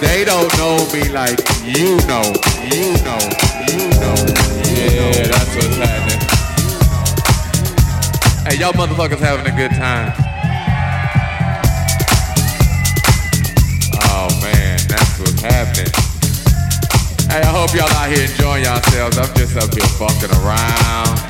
they don't know me like you know, you know, you know. Yeah, that's what's happening. Hey, y'all motherfuckers having a good time. Oh man, that's what's happening. Hey, I hope y'all out here enjoying yourselves. I'm just up here fucking around.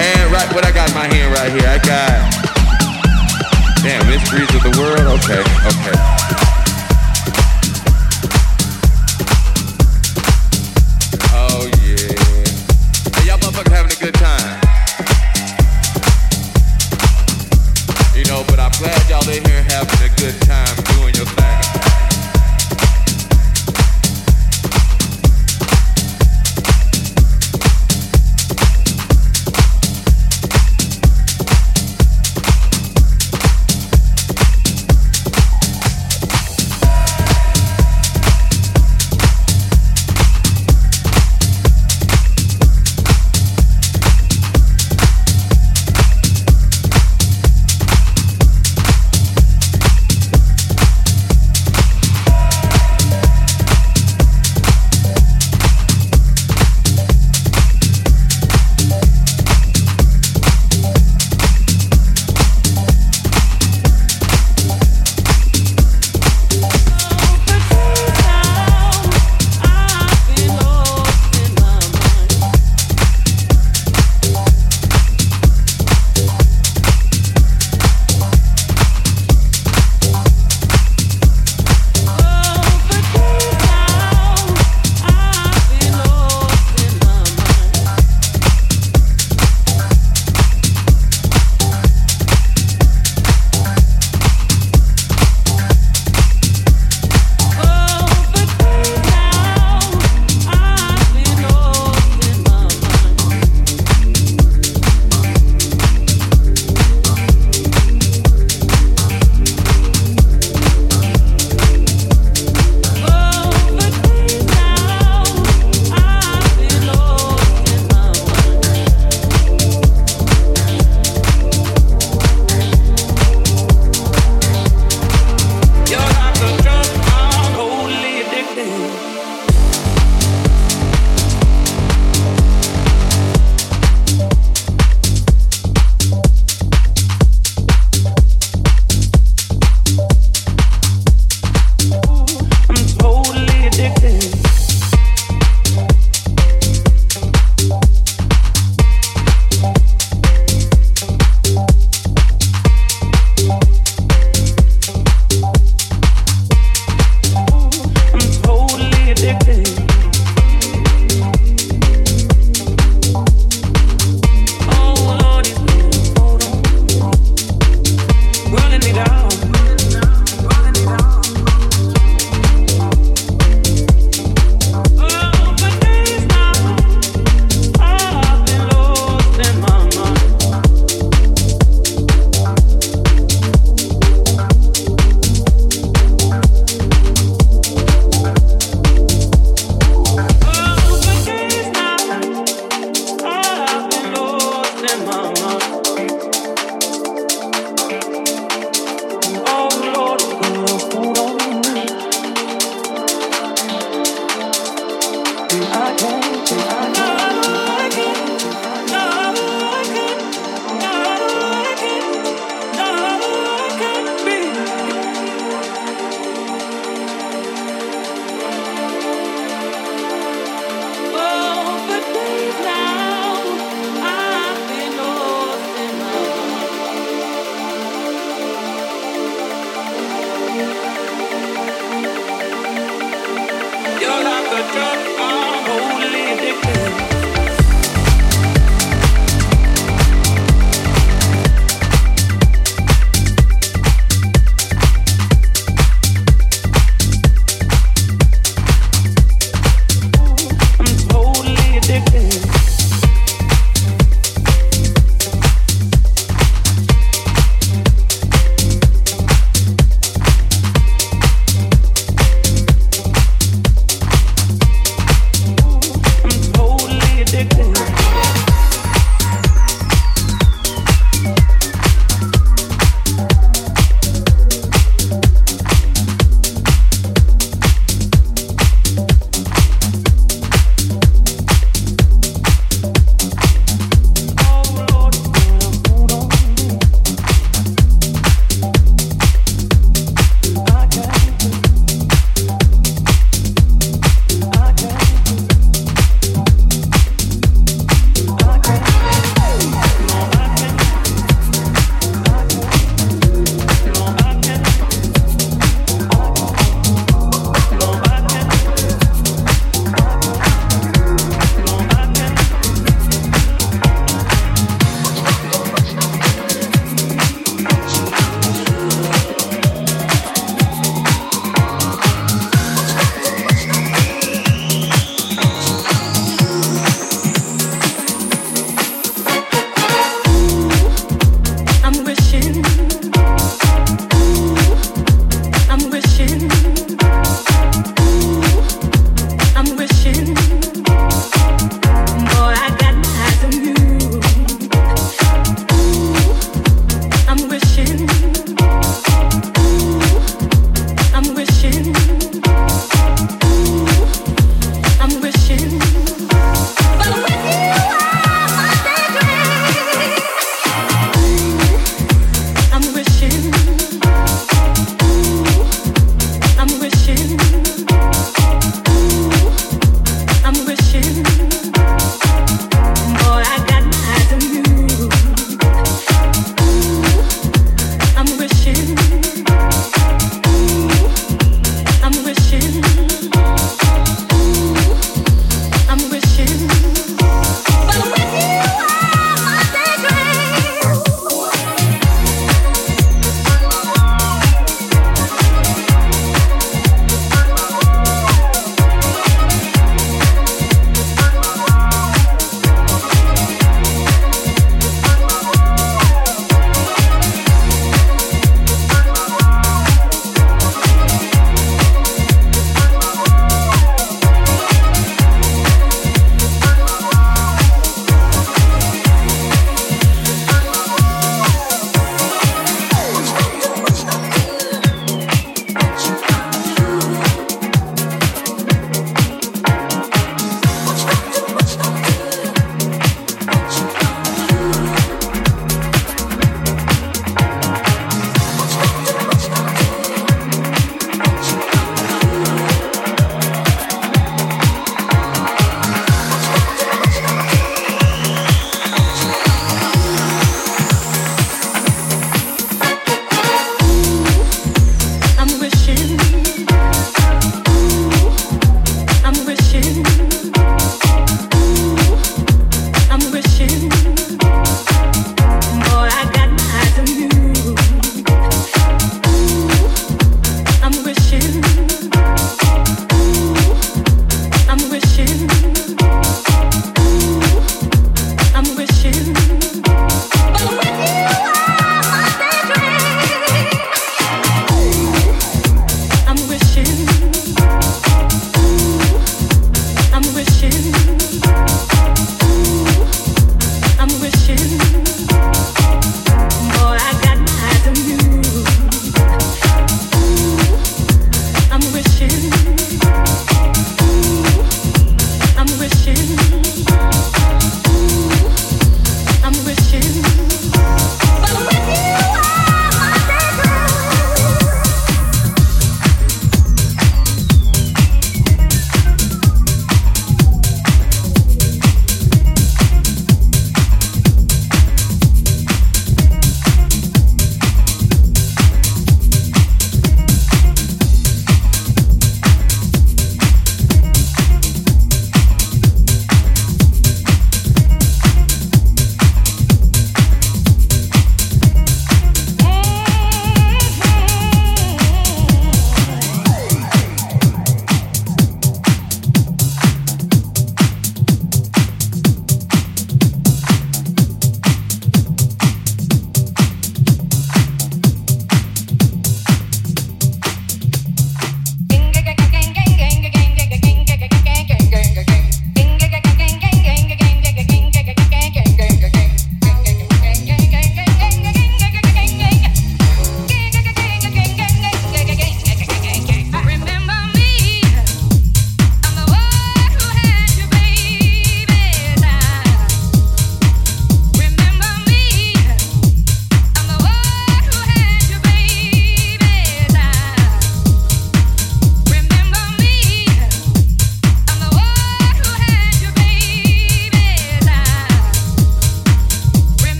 And right, what I got in my hand right here, I got Damn, mysteries of the world? Okay, okay.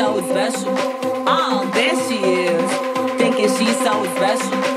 so special. Oh, there she is, thinking she's so special.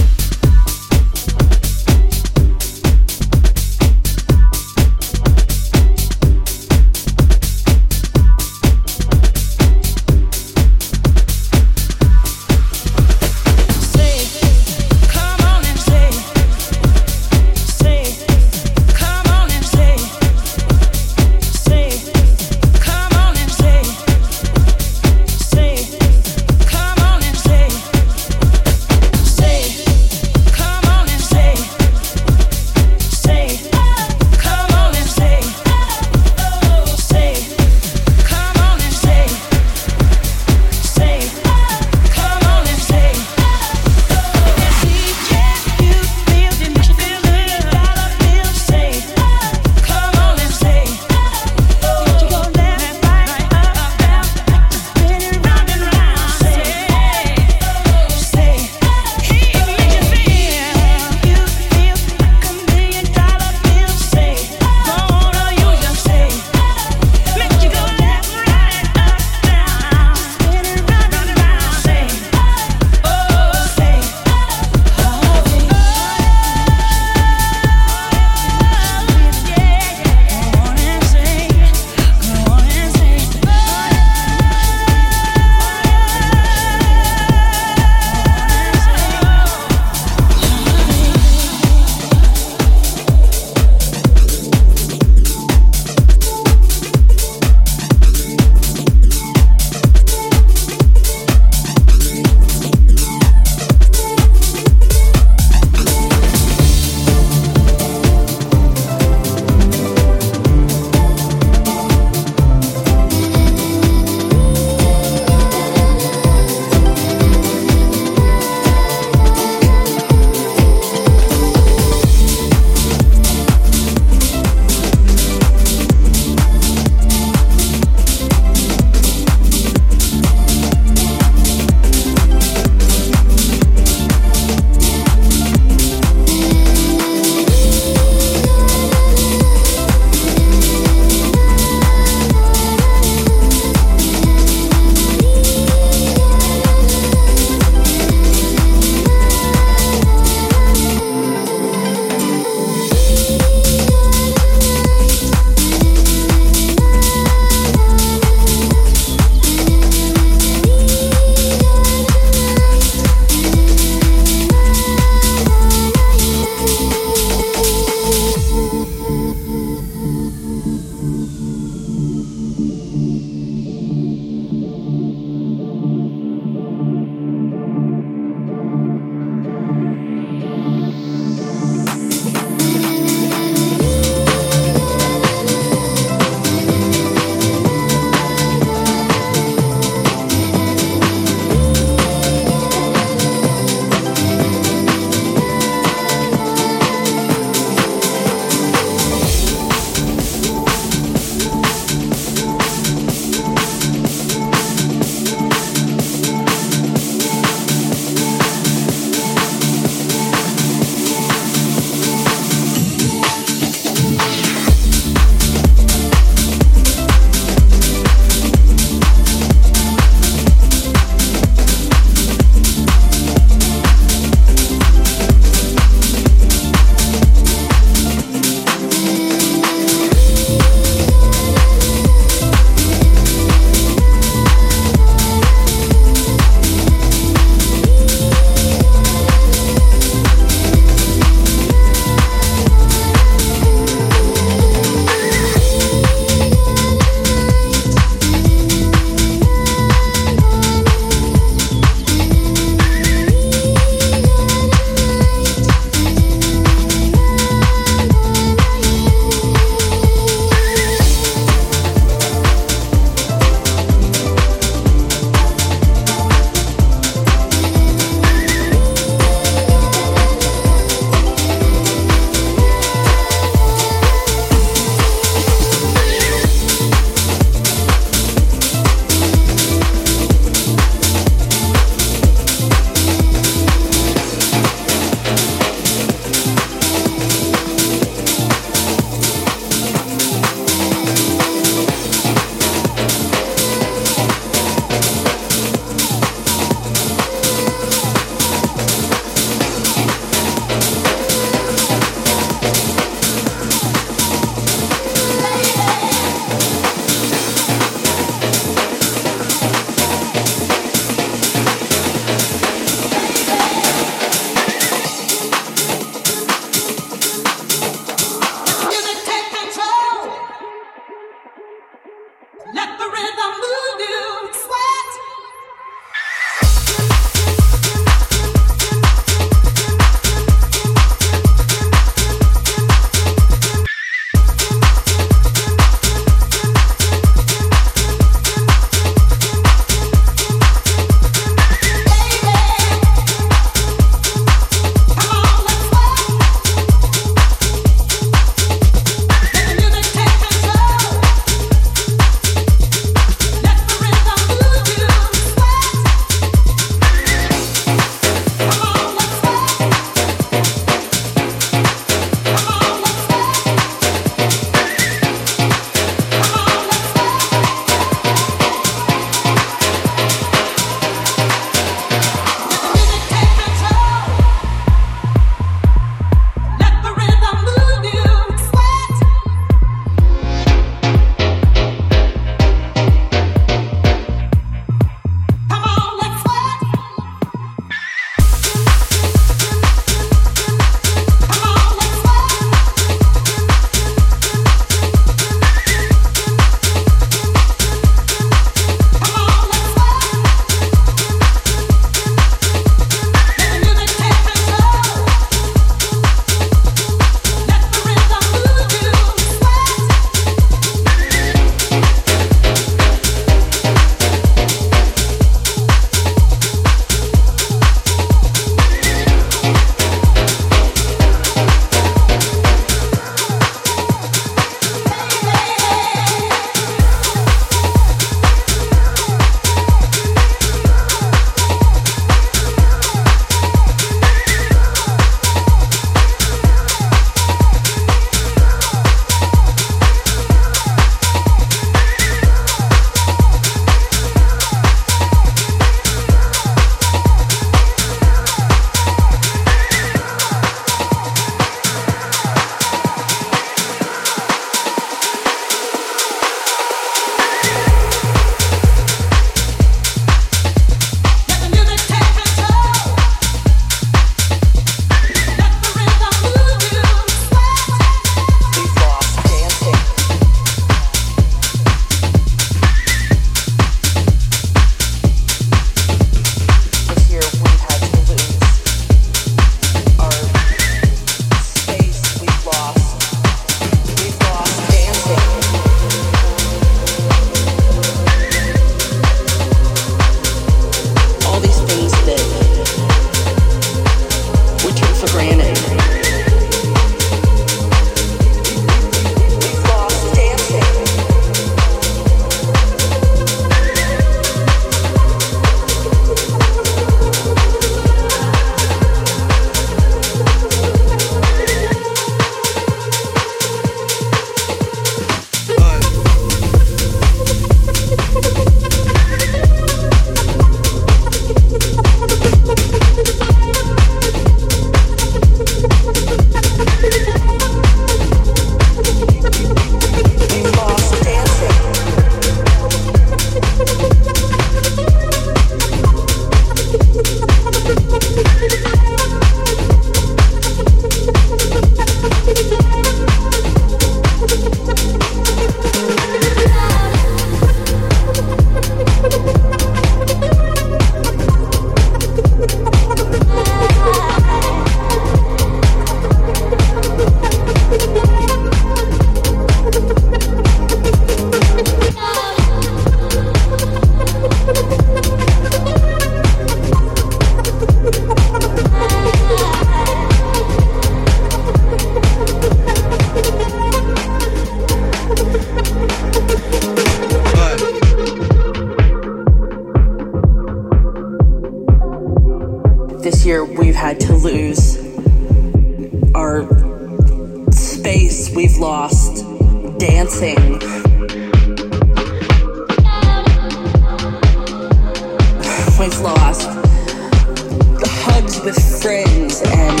The hugs with friends and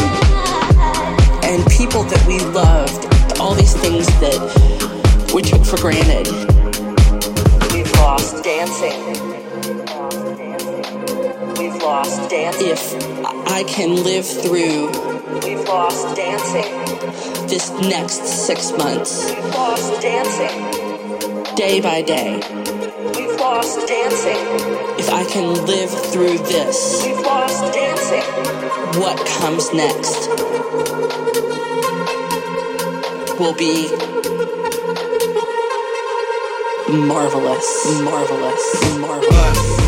and people that we loved, all these things that we took for granted. We've lost dancing. We've lost dancing. If I can live through, we've lost dancing. This next six months, we've lost dancing. Day by day, lost dancing. If I can live through this, we've lost dancing. What comes next will be marvelous, marvelous, marvelous.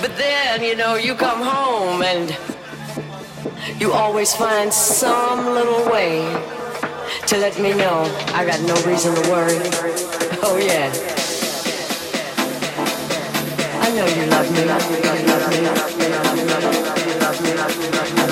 But then, you know, you come home and you always find some little way to let me know I got no reason to worry. Oh, yeah. I know you love me. Love me, love me, love me, love me, love me, love me.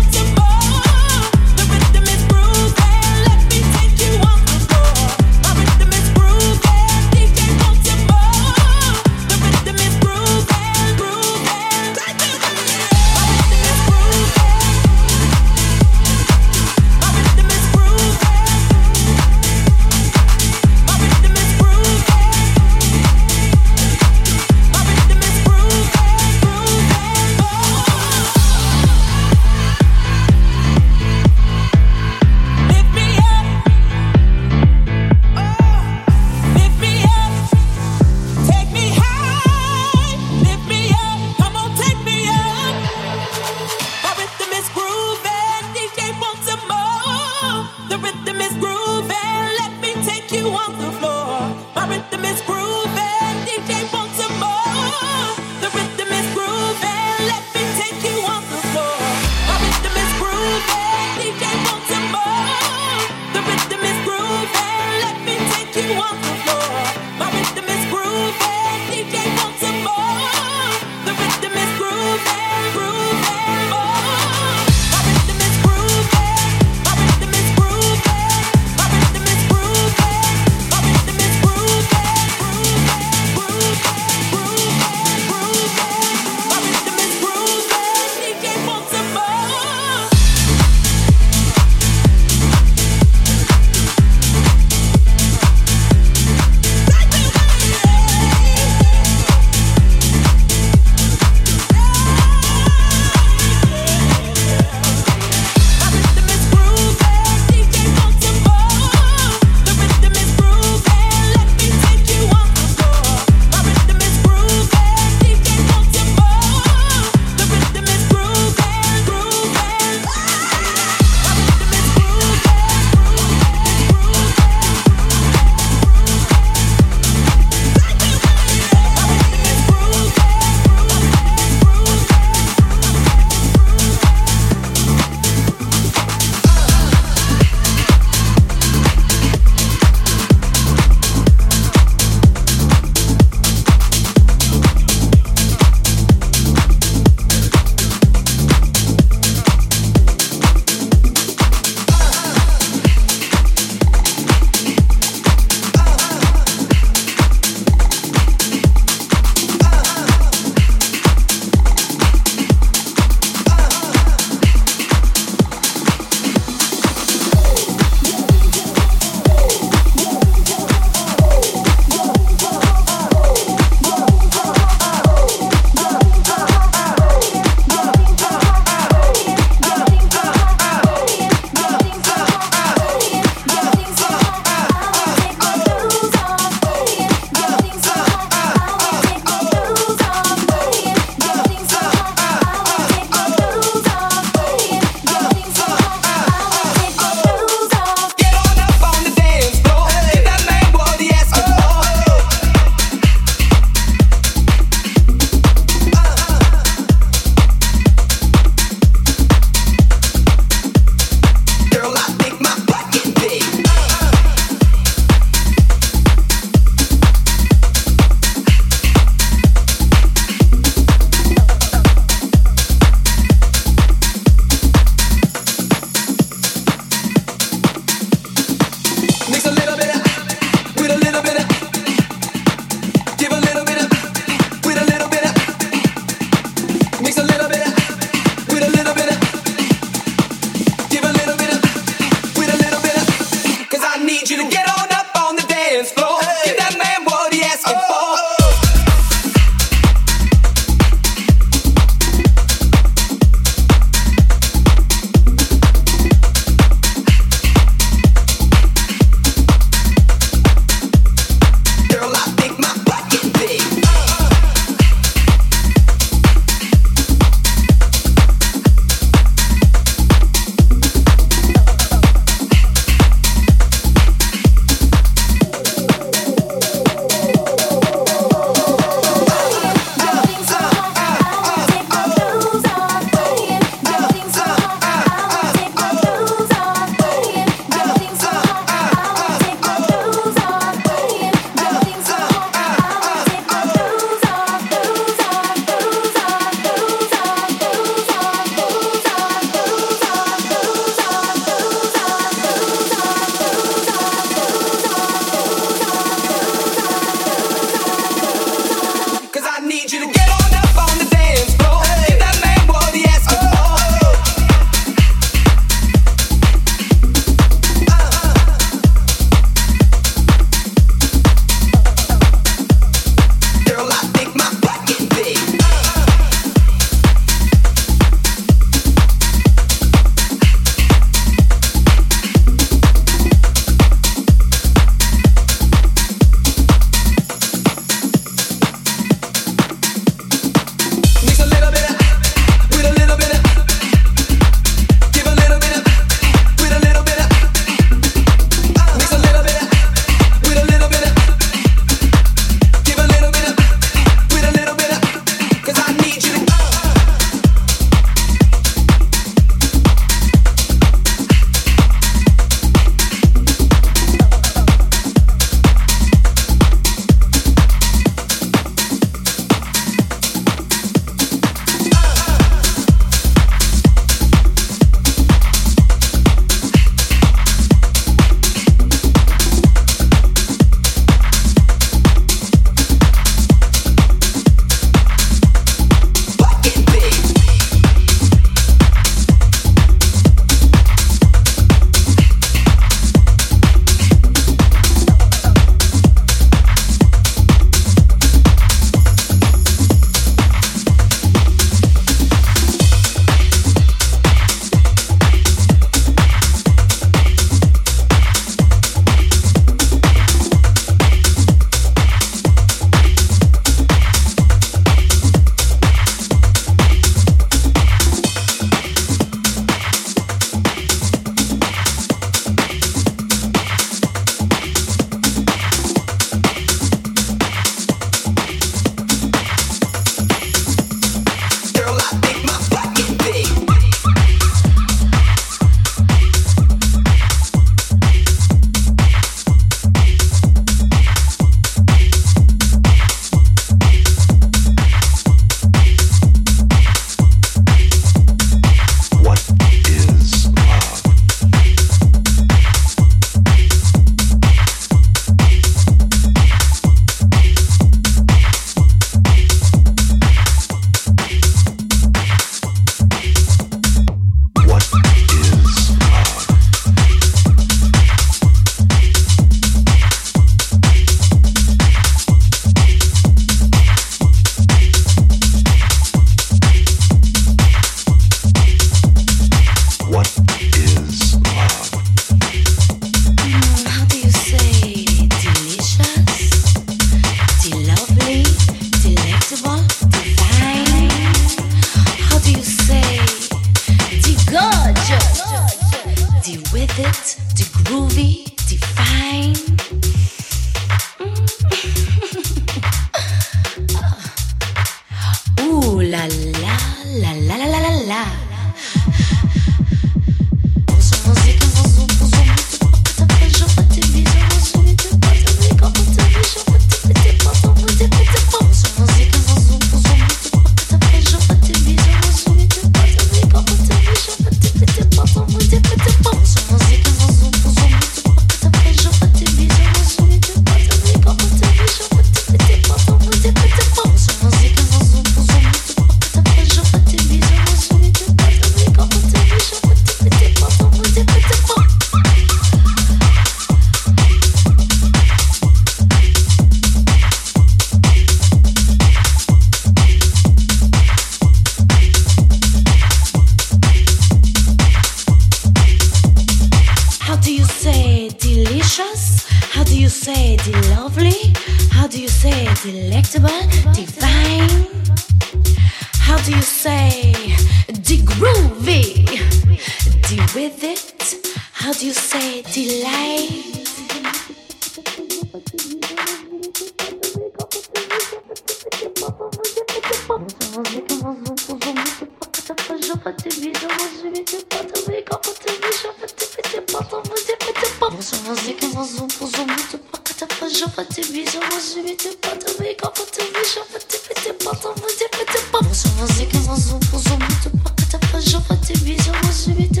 je vais te patrouiller, quand on te veut, je vais te péter, pas t'en veux, te péter, pas. Je vais te pas, que t'as je vais te biser, moi je vais te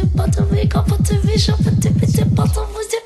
je vais te pas t'en veux,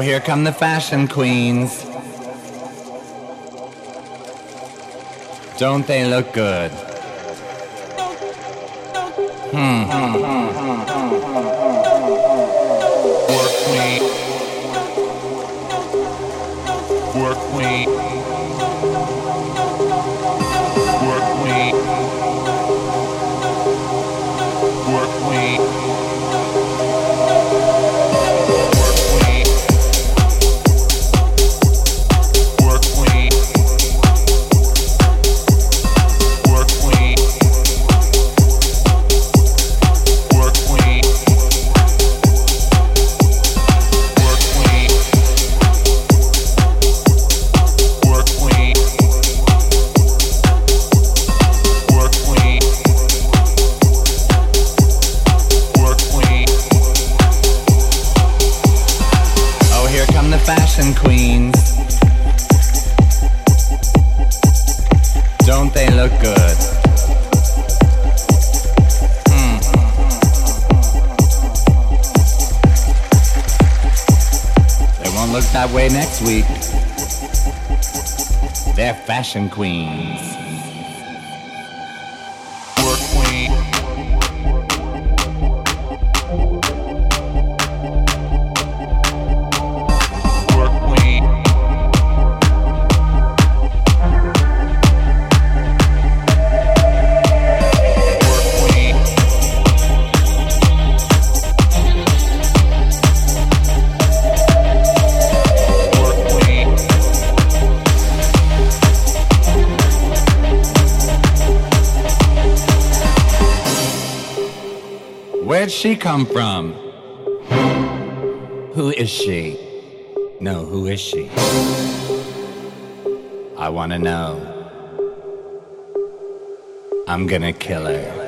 Oh, here come the fashion queens. Don't they look good? Fashion queens. Come from? Who is she? No, who is she? I want to know. I'm gonna kill her.